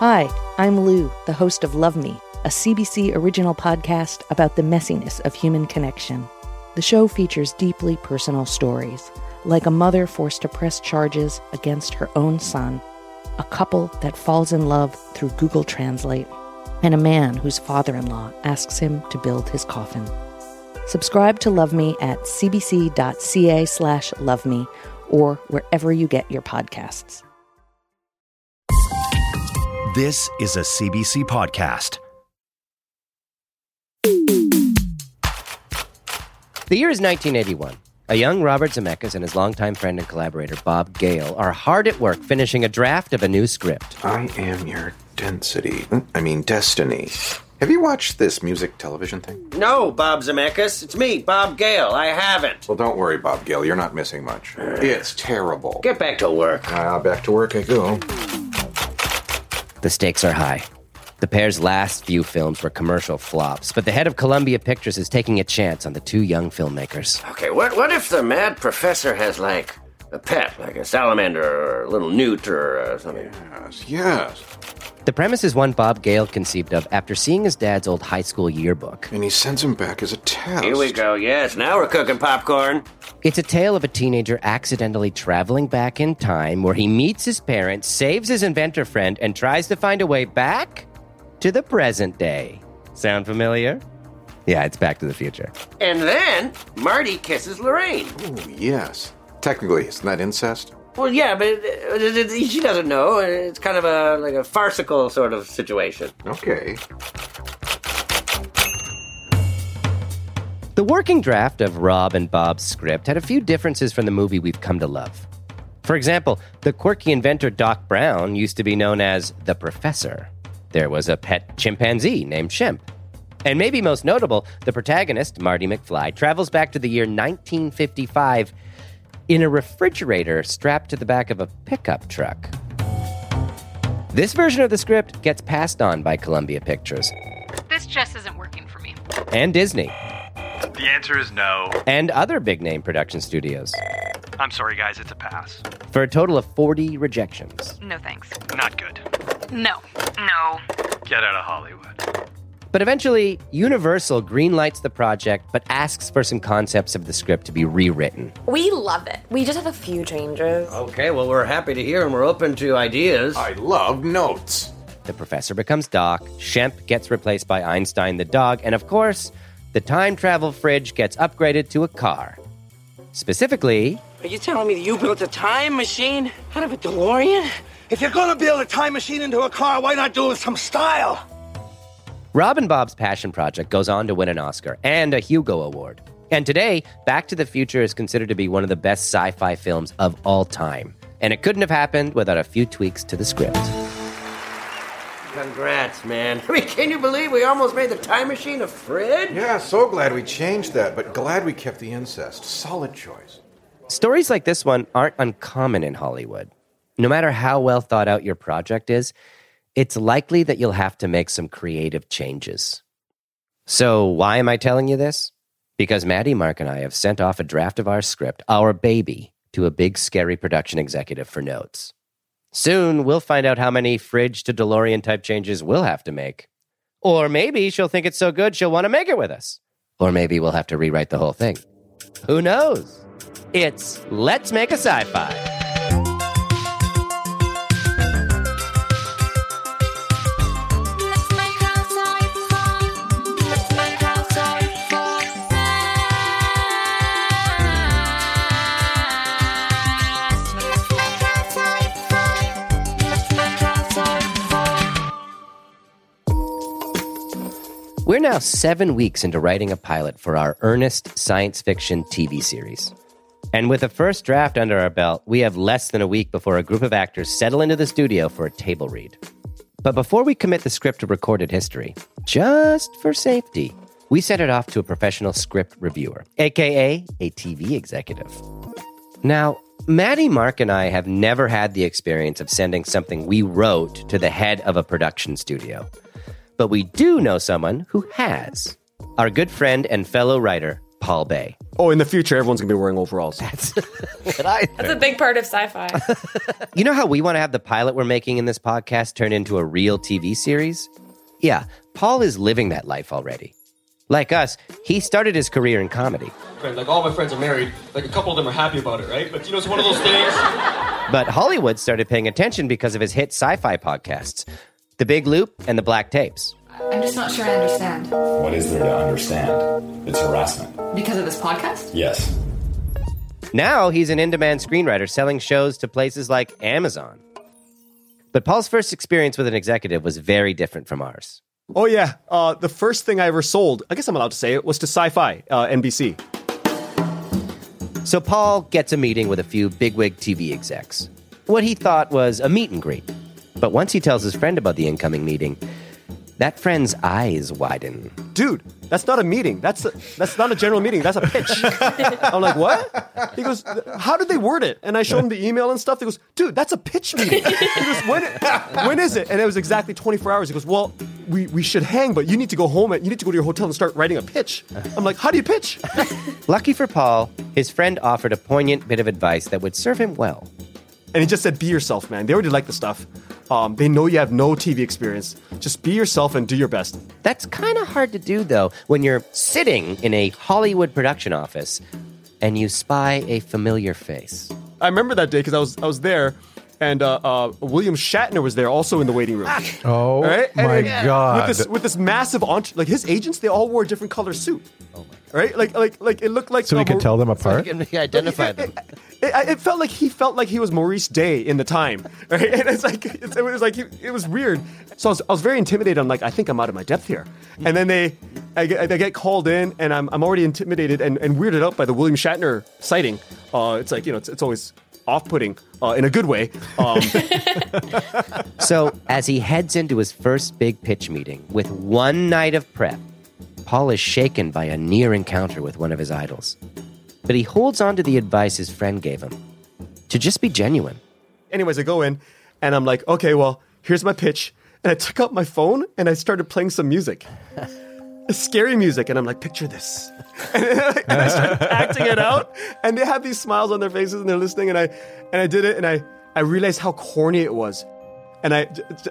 Hi, I'm Lou, the host of Love Me, a CBC original podcast about the messiness of human connection. The show features deeply personal stories, like a mother forced to press charges against her own son, a couple that falls in love through Google Translate, and a man whose father in law asks him to build his coffin. Subscribe to Love Me at cbc.ca slash love me or wherever you get your podcasts. This is a CBC podcast. The year is 1981. A young Robert Zemeckis and his longtime friend and collaborator Bob Gale are hard at work finishing a draft of a new script. I am your density. I mean, destiny. Have you watched this music television thing? No, Bob Zemeckis. It's me, Bob Gale. I haven't. Well, don't worry, Bob Gale. You're not missing much. It's terrible. Get back to work. Ah, back to work I go. The stakes are high. The pair's last few films were commercial flops, but the head of Columbia Pictures is taking a chance on the two young filmmakers. Okay, what what if the mad professor has like a pet, like a salamander or a little newt or uh, something? Yes, yes. The premise is one Bob Gale conceived of after seeing his dad's old high school yearbook. And he sends him back as a test. Here we go. Yes, now we're cooking popcorn. It's a tale of a teenager accidentally traveling back in time where he meets his parents, saves his inventor friend, and tries to find a way back to the present day. Sound familiar? Yeah, it's Back to the Future. And then Marty kisses Lorraine. Oh, yes. Technically, isn't that incest? Well, yeah, but uh, she doesn't know. It's kind of a like a farcical sort of situation. Okay. The working draft of Rob and Bob's script had a few differences from the movie we've come to love. For example, the quirky inventor Doc Brown used to be known as the Professor. There was a pet chimpanzee named Shemp. And maybe most notable, the protagonist, Marty McFly, travels back to the year 1955 in a refrigerator strapped to the back of a pickup truck. This version of the script gets passed on by Columbia Pictures This just isn't working for me. and Disney The answer is no. and other big name production studios I'm sorry, guys, it's a pass. for a total of 40 rejections. No thanks. Not good. No. No. Get out of Hollywood. But eventually, Universal greenlights the project but asks for some concepts of the script to be rewritten. We love it. We just have a few changes. Okay, well, we're happy to hear and we're open to ideas. I love notes. The professor becomes Doc, Shemp gets replaced by Einstein the dog, and of course, the time travel fridge gets upgraded to a car. Specifically, Are you telling me that you built a time machine out of a DeLorean? If you're gonna build a time machine into a car, why not do it with some style? Rob and Bob's Passion Project goes on to win an Oscar and a Hugo Award. And today, Back to the Future is considered to be one of the best sci fi films of all time. And it couldn't have happened without a few tweaks to the script. Congrats, man. I mean, can you believe we almost made the time machine a fridge? Yeah, so glad we changed that, but glad we kept the incest. Solid choice. Stories like this one aren't uncommon in Hollywood. No matter how well thought out your project is, it's likely that you'll have to make some creative changes. So, why am I telling you this? Because Maddy, Mark, and I have sent off a draft of our script, our baby, to a big, scary production executive for notes. Soon, we'll find out how many fridge to DeLorean type changes we'll have to make. Or maybe she'll think it's so good she'll want to make it with us. Or maybe we'll have to rewrite the whole thing. Who knows? It's Let's Make a Sci Fi. We're now seven weeks into writing a pilot for our earnest science fiction TV series. And with a first draft under our belt, we have less than a week before a group of actors settle into the studio for a table read. But before we commit the script to recorded history, just for safety, we sent it off to a professional script reviewer, aka a TV executive. Now, Maddy, Mark, and I have never had the experience of sending something we wrote to the head of a production studio. But we do know someone who has. Our good friend and fellow writer, Paul Bae. Oh, in the future, everyone's gonna be wearing overalls. That's I That's a big part of sci-fi. You know how we want to have the pilot we're making in this podcast turn into a real TV series? Yeah, Paul is living that life already. Like us, he started his career in comedy. Right, like all my friends are married. Like a couple of them are happy about it, right? But you know, it's one of those things. But Hollywood started paying attention because of his hit sci fi podcasts The Big Loop and The Black Tapes. I'm just not sure I understand. What is there to understand? It's harassment. Because of this podcast? Yes. Now he's an in demand screenwriter selling shows to places like Amazon. But Paul's first experience with an executive was very different from ours. Oh yeah, uh, the first thing I ever sold, I guess I'm allowed to say it, was to Syfy, uh, NBC. So Paul gets a meeting with a few bigwig TV execs. What he thought was a meet and greet. But once he tells his friend about the incoming meeting, that friend's eyes widen. Dude, that's not a meeting. That's a, that's not a general meeting. That's a pitch. I'm like, what? He goes, how did they word it? And I show him the email and stuff. He goes, dude, that's a pitch meeting. He goes, when, when is it? And it was exactly 24 hours. He goes, well, we, we should hang, but you need to go home. And, you need to go to your hotel and start writing a pitch. I'm like, how do you pitch? Lucky for Paul, his friend offered a poignant bit of advice that would serve him well. And he just said, be yourself, man. They already like the stuff. Um, they know you have no TV experience. Just be yourself and do your best. That's kind of hard to do, though, when you're sitting in a Hollywood production office and you spy a familiar face. I remember that day because I was I was there, and uh, uh, William Shatner was there, also in the waiting room. Oh Right? And my it- god! With this with this massive entre- like his agents, they all wore a different color suit. Oh my god! Right? Like like like it looked like so we uh, could Mau- tell them apart. identify them. It, it- it felt like he felt like he was Morris Day in the time, right? And it's like it, it was like he, it was weird. So I was, I was very intimidated. I'm like, I think I'm out of my depth here. And then they, I get, I get called in, and I'm, I'm already intimidated and, and weirded out by the William Shatner sighting. Uh, it's like you know, it's, it's always off-putting uh, in a good way. Um, So, as he heads into his first big pitch meeting with one night of prep, Paul is shaken by a near encounter with one of his idols. But he holds on to the advice his friend gave him to just be genuine. anyways, I go in, and I'm like, okay, well, here's my pitch. And I took out my phone and I started playing some music. Scary music, and I'm like, picture this. And, I started acting it out, and they have these smiles on their faces, and they're listening. And I, and I did it, and I, I realized how corny it was, and I,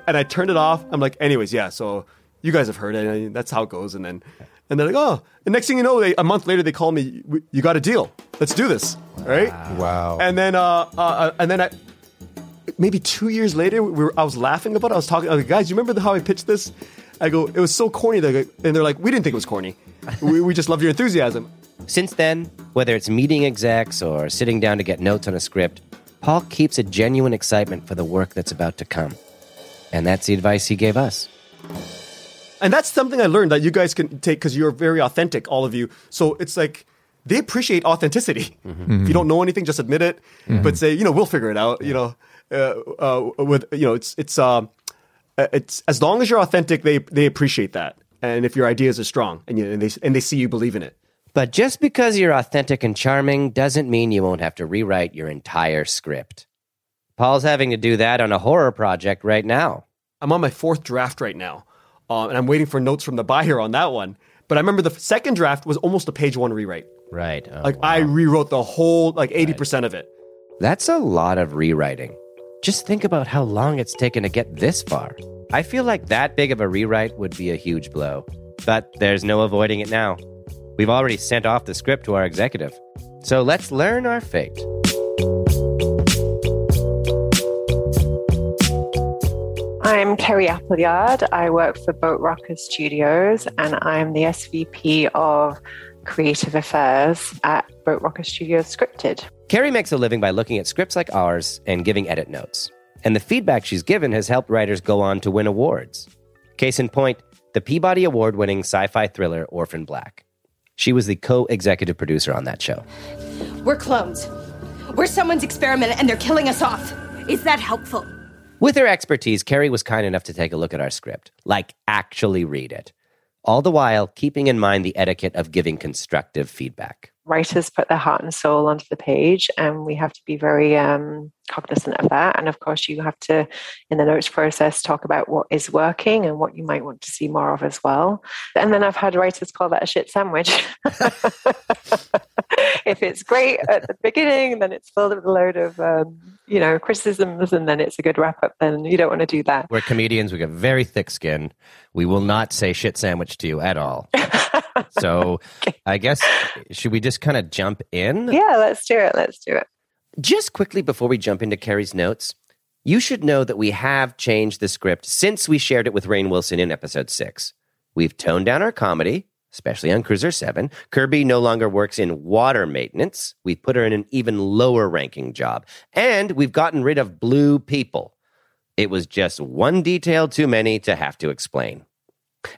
and I turned it off. I'm like, anyways, yeah. So you guys have heard it. and that's how it goes. And then, and they're like, oh. And next thing you know, they, a month later, they call me. You got a deal. Let's do this. Right? Wow. And then, uh, uh, uh, and then I, maybe two years later, we were, I was laughing about it. I was talking, I was like, guys, you remember how I pitched this? I go, it was so corny. And they're like, we didn't think it was corny. we, we just love your enthusiasm. Since then, whether it's meeting execs or sitting down to get notes on a script, Paul keeps a genuine excitement for the work that's about to come. And that's the advice he gave us. And that's something I learned that you guys can take because you're very authentic, all of you. So it's like they appreciate authenticity. If you don't know anything, just admit it. But say, you know, we'll figure it out. You know, uh, uh, with you know, it's it's um, uh, it's as long as you're authentic, they they appreciate that. And if your ideas are strong and you and they and they see you believe in it. But just because you're authentic and charming doesn't mean you won't have to rewrite your entire script. Paul's having to do that on a horror project right now. I'm on my fourth draft right now, uh, and I'm waiting for notes from the buyer on that one. But I remember the second draft was almost a page one rewrite. Right. Oh, Like I rewrote the whole like eighty percent of it. That's a lot of rewriting. Just think about how long it's taken to get this far. I feel like that big of a rewrite would be a huge blow. But there's no avoiding it now. We've already sent off the script to our executive. So let's learn our fate. I'm Kerry Appleyard. I work for Boat Rocker Studios and I'm the SVP of Creative Affairs at Boat Rocker Studios Scripted. Kerry makes a living by looking at scripts like ours and giving edit notes. And the feedback she's given has helped writers go on to win awards. Case in point, the Peabody Award winning sci fi thriller Orphan Black. She was the co executive producer on that show. We're clones. We're someone's experiment and they're killing us off. Is that helpful? With her expertise, Kerry was kind enough to take a look at our script, like actually read it, all the while keeping in mind the etiquette of giving constructive feedback. Writers put their heart and soul onto the page, and we have to be very um, cognizant of that. And of course, you have to, in the notes process, talk about what is working and what you might want to see more of as well. And then I've had writers call that a shit sandwich. if it's great at the beginning, and then it's filled with a load of, um, you know, criticisms, and then it's a good wrap up. Then you don't want to do that. We're comedians. We got very thick skin. We will not say shit sandwich to you at all. so I guess, should we just kind of jump in? Yeah, let's do it. Let's do it. Just quickly before we jump into Kerry's notes, you should know that we have changed the script since we shared it with Rainn Wilson in episode six. We've toned down our comedy, especially on Cruiser 7. Kirby no longer works in water maintenance. We've put her in an even lower ranking job. And we've gotten rid of blue people. It was just one detail too many to have to explain.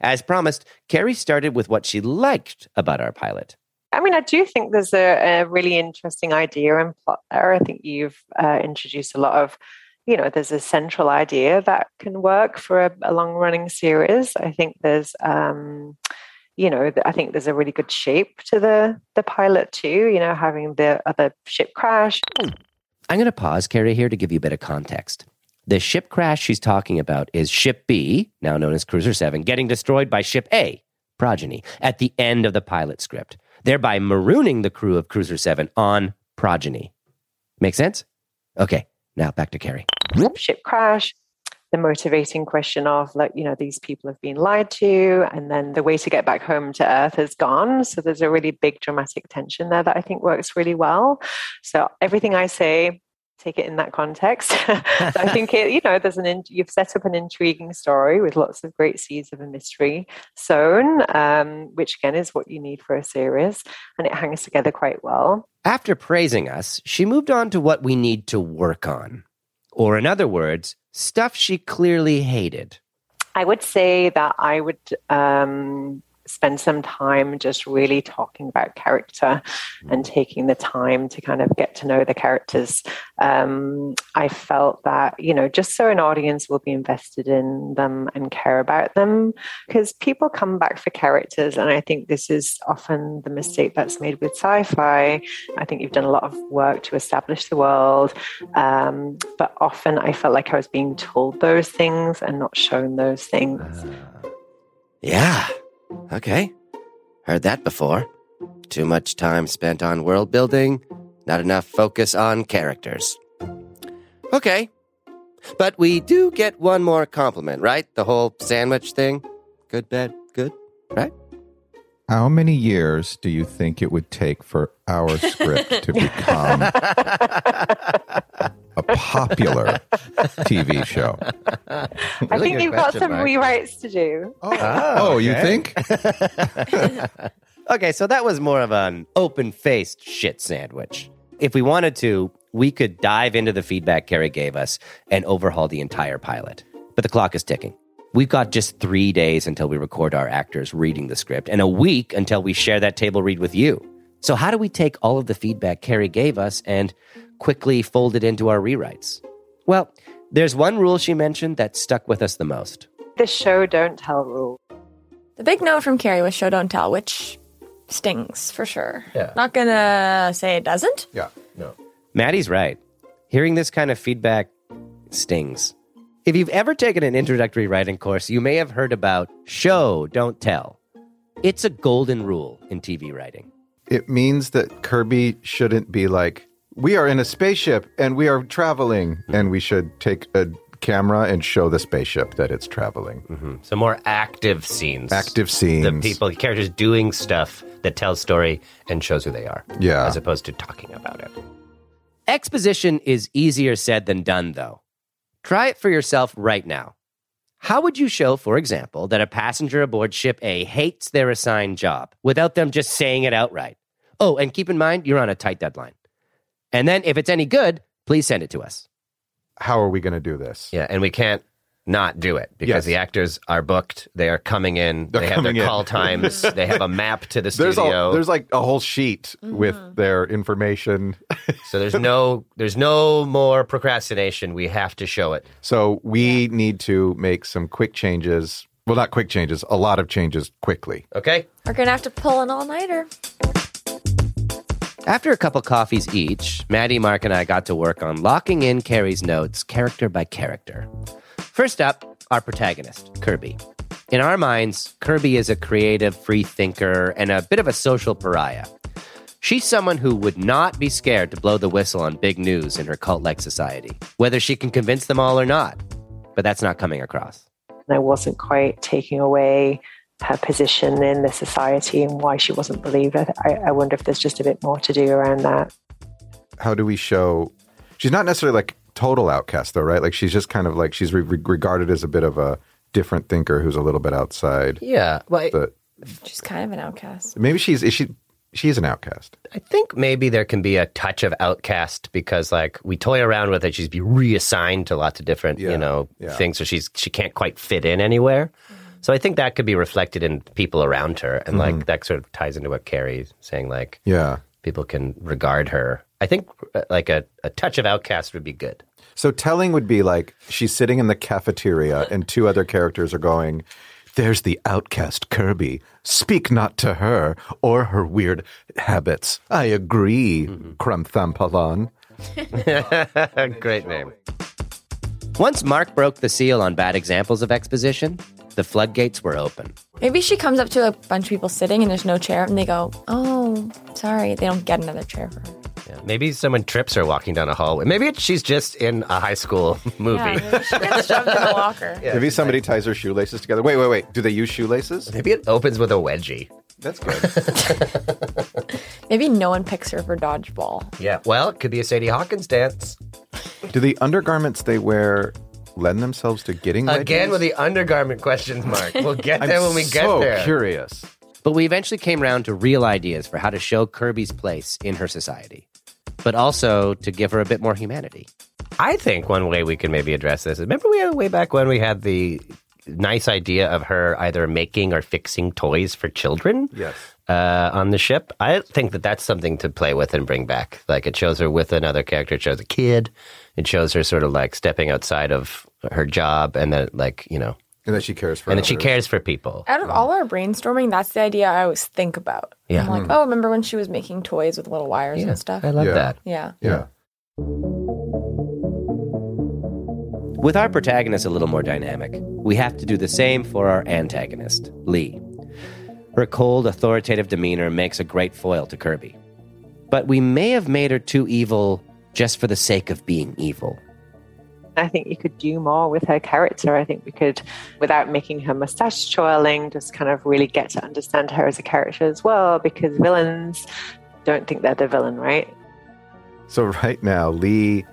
As promised, Kerry started with what she liked about our pilot. I mean, I do think there's a, a really interesting idea and plot there. I think you've uh, introduced a lot of, you know, there's a central idea that can work for a, a long running series. I think there's, um, you know, I think there's a really good shape to the the pilot too. You know, having the other ship crash. I'm going to pause, Kerry, here to give you a bit of context. The ship crash she's talking about is Ship B, now known as Cruiser 7, getting destroyed by Ship A, Progeny, at the end of the pilot script, thereby marooning the crew of Cruiser 7 on Progeny. Make sense? Okay, now back to Kerry. Ship crash. The motivating question of, like, you know, these people have been lied to, and then the way to get back home to Earth is gone. So there's a really big dramatic tension there that I think works really well. So everything I say, take it in that context. so I think it, you know, there's an in, you've set up an intriguing story with lots of great seeds of a mystery sown, um, which again is what you need for a series, and it hangs together quite well. After praising us, she moved on to what we need to work on. Or, in other words, stuff she clearly hated. I would say that I would um, spend some time just really talking about character and taking the time to kind of get to know the characters. Um, I felt that, you know, just so an audience will be invested in them and care about them, because people come back for characters. And I think this is often the mistake that's made with sci fi. I think you've done a lot of work to establish the world. Um, but often I felt like I was being told those things and not shown those things. Yeah. Okay. Heard that before. Too much time spent on world building, not enough focus on characters. Okay. But we do get one more compliment, right? The whole sandwich thing. Good, bad, good, right? How many years do you think it would take for our script to become a popular TV show? I think you've got some rewrites to do. Oh, oh, oh you think? okay, so that was more of an open faced shit sandwich. If we wanted to, we could dive into the feedback Kerry gave us and overhaul the entire pilot. But the clock is ticking. We've got just three days until we record our actors reading the script and a week until we share that table read with you. So, how do we take all of the feedback Kerry gave us and quickly folded into our rewrites? Well, there's one rule she mentioned that stuck with us the most. The show don't tell rule. The big note from Kerry was show don't tell, which stings for sure. Yeah. Not gonna say it doesn't. Yeah, no. Maddy's right. Hearing this kind of feedback stings. If you've ever taken an introductory writing course, you may have heard about show, don't tell. It's a golden rule in TV writing. It means that Kirby shouldn't be like, we are in a spaceship and we are traveling, and we should take a camera and show the spaceship that it's traveling. Mm-hmm. So more active scenes. Active scenes. The people, characters doing stuff that tells story and shows who they are. Yeah. As opposed to talking about it. Exposition is easier said than done, though. Try it for yourself right now. How would you show, for example, that a passenger aboard ship A hates their assigned job without them just saying it outright? Oh, and keep in mind, you're on a tight deadline. And then, if it's any good, please send it to us. How are we going to do this? Yeah, and we can't not do it because Yes. the actors are booked. They are coming in. They're they have their in. call times. they have a map to the There's, studio. a, there's like a whole sheet mm-hmm. with their information. so there's no there's no more procrastination. We have to show it. So we need to make some quick changes. Well, not quick changes, a lot of changes quickly. Okay. We're gonna have to pull an all nighter. After a couple coffees each, Maddy, Mark, and I got to work on locking in Kerry's notes character by character. First up, our protagonist, Kirby. In our minds, Kirby is a creative, free thinker and a bit of a social pariah. She's someone who would not be scared to blow the whistle on big news in her cult like society, whether she can convince them all or not. But that's not coming across. I wasn't quite taking away her position in the society and why she wasn't believed. I, I wonder if there's just a bit more to do around that. How do we show? She's not necessarily like total outcast, though, right? Like she's just kind of like she's re- regarded as a bit of a different thinker who's a little bit outside. Yeah, well, but She's kind of an outcast. maybe she's is she she's an outcast. I think maybe there can be a touch of outcast because like we toy around with it. She's be reassigned to lots of different, you know, yeah. things. So she's she can't quite fit in anywhere. So I think that could be reflected in people around her, and like that sort of ties into what Kerry's saying. Like, Yeah. people can regard her. I think uh, like a, a touch of outcast would be good. So telling would be like she's sitting in the cafeteria and two other characters are going, There's the outcast Kirby. Speak not to her or her weird habits. I agree, Crumpthampalon. Great name. Once Mark broke the seal on bad examples of exposition, the floodgates were open. Maybe she comes up to a bunch of people sitting and there's no chair, and they go, "Oh, sorry." They don't get another chair for her. Yeah, maybe someone trips her walking down a hallway. Maybe it's, she's just in a high school movie. Yeah, maybe she gets shoved in a locker. Maybe somebody ties her shoelaces together. Wait, wait, wait. Do they use shoelaces? Maybe it opens with a wedgie. That's good. Maybe no one picks her for dodgeball. Yeah. Well, it could be a Sadie Hawkins dance. Do the undergarments they wear lend themselves to getting Again wedgies? with the undergarment question mark. We'll get I'm there when we get so there. curious. But we eventually came round to real ideas for how to show Kirby's place in her society, but also to give her a bit more humanity. I think one way we could maybe address this is remember we had way back when we had the nice idea of her either making or fixing toys for children Yes. Uh, on the ship. I think that that's something to play with and bring back. Like it shows her with another character. It shows a kid. It shows her sort of like stepping outside of her job and then like you know And that she cares for and that she cares for people. Out of all our brainstorming, that's the idea I always think about. Yeah. I'm like, oh, remember when she was making toys with little wires Yeah, and stuff? I love Yeah. that. yeah. Yeah. With our protagonist a little more dynamic, we have to do the same for our antagonist, Lee. Her cold, authoritative demeanor makes a great foil to Kirby. But we may have made her too evil just for the sake of being evil. I think you could do more with her character. I think we could, without making her mustache twirling, just kind of really get to understand her as a character as well, because villains don't think they're the villain, right? So right now, Lee,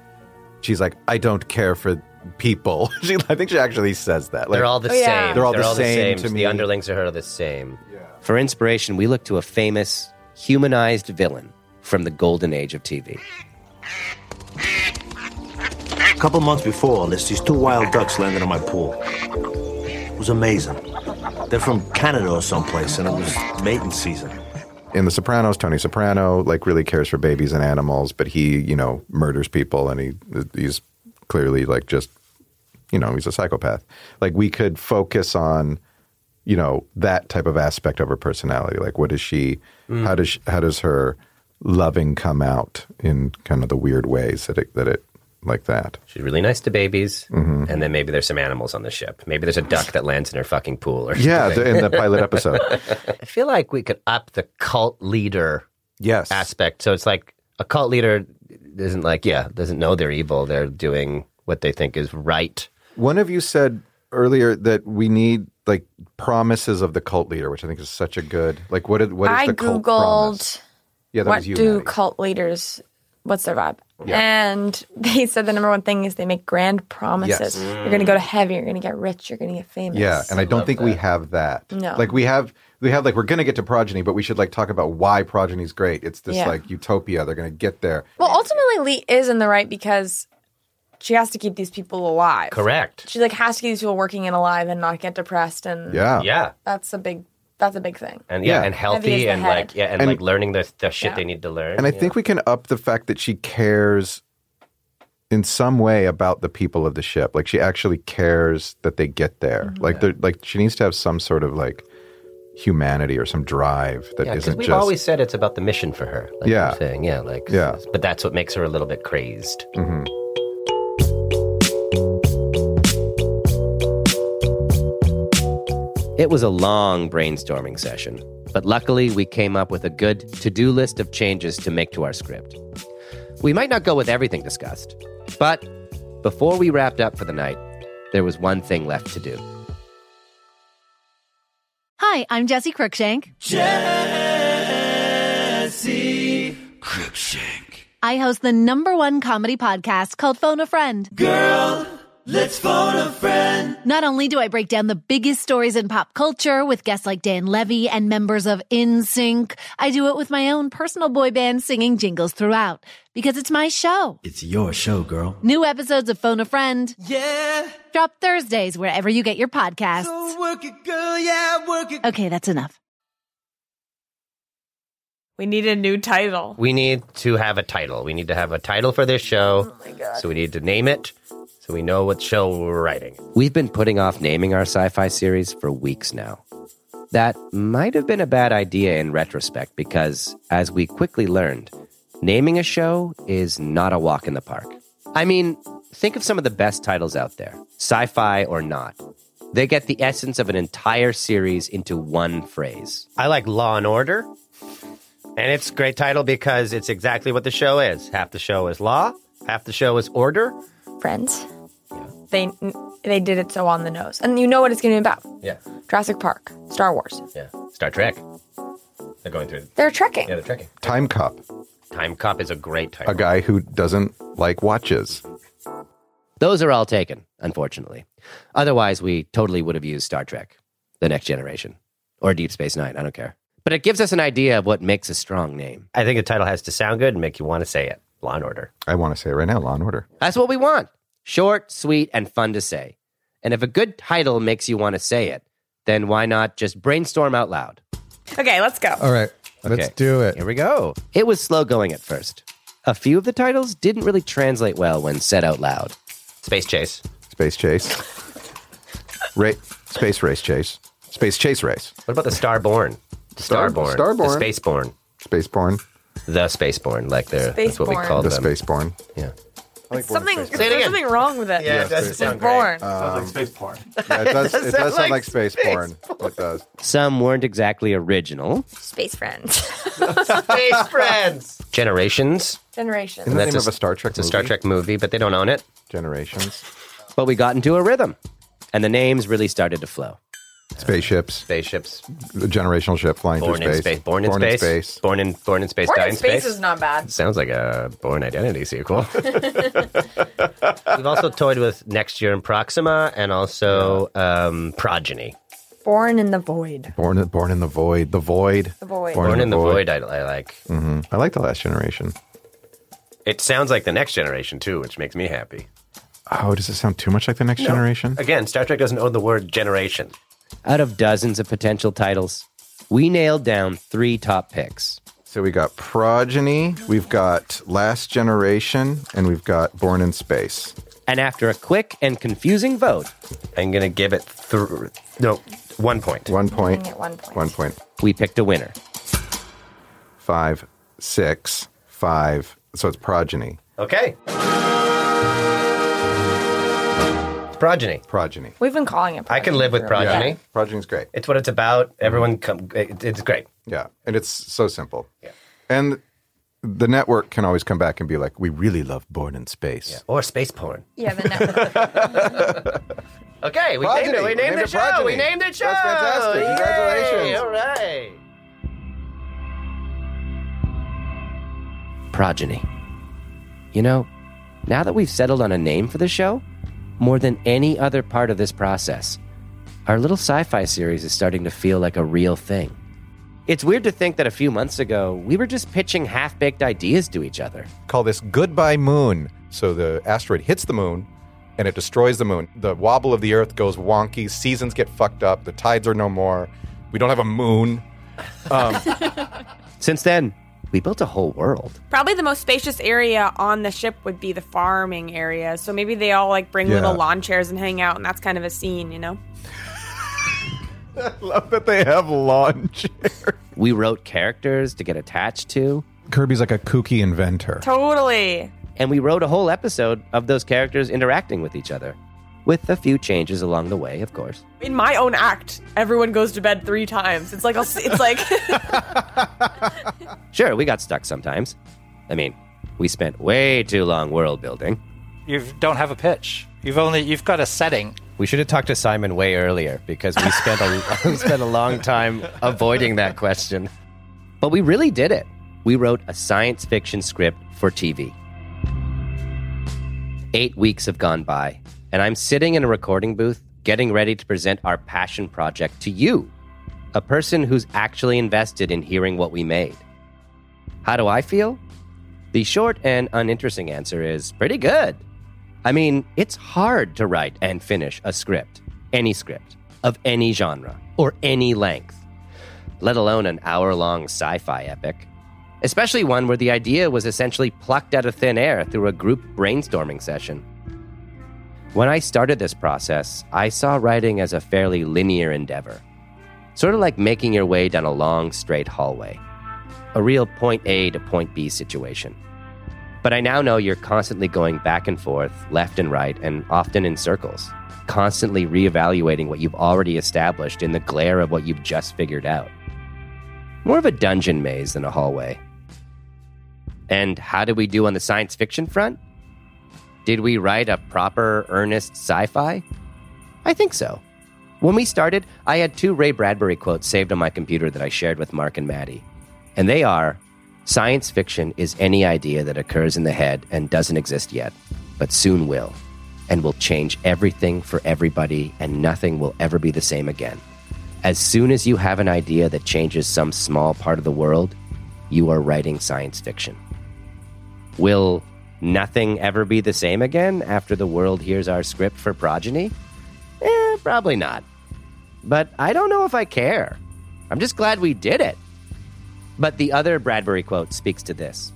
she's like, I don't care for people. She, I think she actually says that. Like, they're all the Oh, yeah. same. They're all the same to The underlings to her are the same. For inspiration, we look to a famous, humanized villain from the golden age of TV. A couple months before all this, these two wild ducks landed in my pool. It was amazing. They're from Canada or someplace, and it was mating season. in The Sopranos, Tony Soprano like really cares for babies and animals, but he, you know, murders people, and he he's clearly like just, you know, he's a psychopath. Like we could focus on, you know, that type of aspect of her personality. Like, what is she? Mm. How does she, how does her loving come out in kind of the weird ways that it that it like that? She's really nice to babies, Mhm. and then maybe there's some animals on the ship. Maybe there's a duck that lands in her fucking pool, or Yeah, something. in the pilot episode. I feel like we could up the cult leader yes aspect. So it's like a cult leader isn't like yeah doesn't know they're evil. They're doing what they think is right. One of you said earlier that we need like promises of the cult leader, which I think is such a good like what is what is I the cult promise? googled Yeah, that what was you. do Maddy. cult leaders what's their vibe Yeah. and they said the number one thing is they make grand promises Yes. you're going to go to heaven you're going to get rich you're going to get famous Yeah, and I don't think we have that. No. Like we have we have like we're going to get to progeny, but we should like talk about why progeny's great. It's this Yeah. like utopia. They're going to get there. well ultimately lee is in the right because she has to keep these people alive Correct. she like has to keep these people working and alive and not get depressed and Yeah. Yeah. that's a big that's a big thing And yeah, Yeah. and Heavy as healthy the and head. like yeah, and, And- like learning the the shit Yeah. they need to learn. And I yeah. think we can up the fact that she cares in some way about the people of the ship. Like she actually cares that they get there. Mm-hmm. Like they're like she needs to have some sort of like humanity or some drive that Yeah, because not we've just always said it's about the mission for her. Like Yeah. you're saying, yeah, like Yeah. But that's what makes her a little bit crazed. It was a long brainstorming session, but luckily we came up with a good to do list of changes to make to our script. We might not go with everything discussed, but before we wrapped up for the night, there was one thing left to do. Hi, I'm Jesse Cruickshank. Jesse Cruickshank. I host the number one comedy podcast called Phone a Friend. Girl, let's phone a friend. Not only do I break down the biggest stories in pop culture with guests like Dan Levy and members of NSYNC, I do it with my own personal boy band singing jingles throughout because it's my show. It's your show, girl. New episodes of Phone a Friend Yeah. drop Thursdays wherever you get your podcasts. So work it, girl. Yeah, work it. Okay, that's enough. We need a new title. We need to have a title. We need to have a title for this show. Oh my god. So we need to name it so we know what show we're writing. We've been putting off naming our sci fi series for weeks now. That might have been a bad idea in retrospect because, as we quickly learned, naming a show is not a walk in the park. I mean, think of some of the best titles out there, sci fi or not. They get the essence of an entire series into one phrase. I like Law and Order. And it's a great title because it's exactly what the show is. Half the show is law, half the show is order. Friends. They they did it so on the nose, and you know what it's going to be about. Yeah. Jurassic Park, Star Wars. Yeah. Star Trek. They're going through. They're trekking. Yeah, they're trekking. Time Cop, Time Cop is a great title. a guy who doesn't like watches. Those are all taken, unfortunately. Otherwise, we totally would have used Star Trek, The Next Generation, or Deep Space Nine. I don't care. But it gives us an idea of what makes a strong name. I think the title has to sound good and make you want to say it. Law and Order. I want to say it right now, Law and Order. That's what we want short, sweet, and fun to say. And if a good title makes you want to say it, then why not just brainstorm out loud? Okay, let's go. All right, let's do it. Here we go. It was slow going at first. A few of the titles didn't really translate well when said out loud. Space Chase. Space Chase. Ra- space Race Chase. Space Chase Race. What about the Starborn? The Star- Starborn. Starborn. The Spaceborn. Spaceborn. The Spaceborn. Like they're, that's what we call The them. Spaceborn. Yeah. Something, Say it there's something wrong with it. Yeah, it doesn't It's sound born. great. Um, Sounds like space porn. Yeah, it does. It does sound like space porn. It does. Some weren't exactly original. Space friends. Space Friends. Generations. Generations. Isn't the That's name a- of a Star Trek It's a movie? Star Trek movie, but they don't own it. Generations. But we got into a rhythm, and the names really started to flow. Spaceships. Spaceships. The generational ship flying Born through in space. Born in space. Born in space. Born in born in space. Born in in space space. is not bad. Sounds like a Bourne Identity sequel. We've also toyed with Next Year in Proxima and also um, Progeny. Born in the void. Born, born in the void. The void. The void. Born, in the Void, I, I like. hmm I like the last generation. It sounds like the next generation too, which makes me happy. Oh, does it sound too much like the next No. generation? Again, Star Trek doesn't own the word generation. Out of dozens of potential titles, we nailed down three top picks. So we got Progeny, we've got Last Generation, and we've got Born in Space. And after a quick and confusing vote, I'm gonna give it th- no one point. One point. One point. One point. we picked a winner. Five, six, five. So it's Progeny. Okay. It's Progeny. Progeny. We've been calling it. Progeny. I can live with Progeny. Progeny. Yeah. Progeny's great. It's what it's about. Everyone come. It, it's great. Yeah. And it's so simple. Yeah. And the network can always come back and be like, we really love Born in Space. Or space porn. Yeah, the network. Okay, we Progeny. named it. We We named named the it show. Progeny. We named it show. That's fantastic. Yay. Congratulations. All right. Progeny. You know, now that we've settled on a name for the show, more than any other part of this process, our little sci fi series is starting to feel like a real thing. It's weird to think that a few months ago, we were just pitching half baked ideas to each other. Call this Goodbye Moon. So the asteroid hits the moon and it destroys the moon. The wobble of the Earth goes wonky. Seasons get fucked up. The tides are no more. We don't have a moon. Um, Since then, we built a whole world. Probably the most spacious area on the ship would be the farming area. So maybe they all like bring Yeah. little lawn chairs and hang out, and that's kind of a scene, you know? I love that they have lawn chairs. We wrote characters to get attached to. Kirby's like a kooky inventor. Totally. And we wrote a whole episode of those characters interacting with each other, with a few changes along the way, of course. In my own act, everyone goes to bed three times. It's like I'll, it's like Sure, we got stuck sometimes. I mean, we spent way too long world building. You don't have a pitch. You've only you've got a setting. We should have talked to Simon way earlier because we spent a we spent a long time avoiding that question. But we really did it. We wrote a science fiction script for TV. 8 weeks have gone by, and I'm sitting in a recording booth getting ready to present our passion project to you, a person who's actually invested in hearing what we made. How do I feel? The short and uninteresting answer is pretty good. I mean, it's hard to write and finish a script, any script, of any genre or any length, let alone an hour long sci fi epic. Especially one where the idea was essentially plucked out of thin air through a group brainstorming session. When I started this process, I saw writing as a fairly linear endeavor, sort of like making your way down a long, straight hallway, a real point A to point B situation. But I now know you're constantly going back and forth, left and right, and often in circles, constantly reevaluating what you've already established in the glare of what you've just figured out. More of a dungeon maze than a hallway. And how did we do on the science fiction front? Did we write a proper, earnest sci fi? I think so. When we started, I had two Ray Bradbury quotes saved on my computer that I shared with Mark and Maddy. And they are Science fiction is any idea that occurs in the head and doesn't exist yet, but soon will, and will change everything for everybody, and nothing will ever be the same again. As soon as you have an idea that changes some small part of the world, you are writing science fiction. Will nothing ever be the same again after the world hears our script for Progeny? Eh, probably not. But I don't know if I care. I'm just glad we did it. But the other Bradbury quote speaks to this.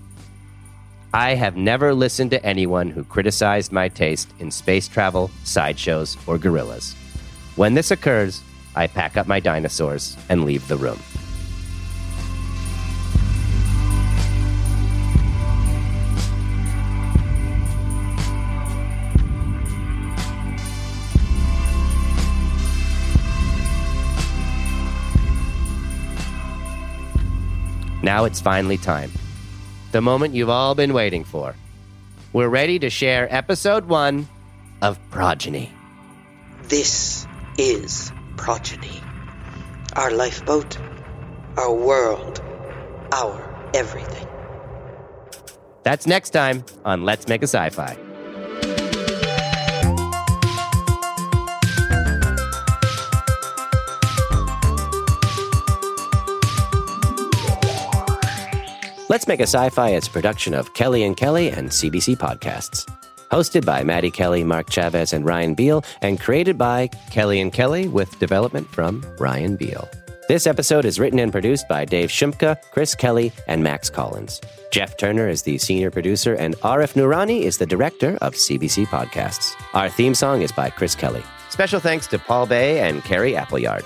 I have never listened to anyone who criticized my taste in space travel, sideshows, or gorillas. When this occurs, I pack up my dinosaurs and leave the room. Now it's finally time. The moment you've all been waiting for. We're ready to share episode one of Progeny. This is Progeny. Our lifeboat, our world, our everything. That's next time on Let's Make a Sci Fi. Let's Make a Sci Fi is a production of Kelly and Kelly and CBC Podcasts. Hosted by Maddy Kelly, Mark Chavez, and Ryan Beil, and created by Kelly and Kelly with development from Ryan Beil. This episode is written and produced by Dave Shumka, Chris Kelly, and Max Collins. Jeff Turner is the senior producer, and Arif Noorani is the director of CBC Podcasts. Our theme song is by Chris Kelly. Special thanks to Paul Bae and Kerry Appleyard.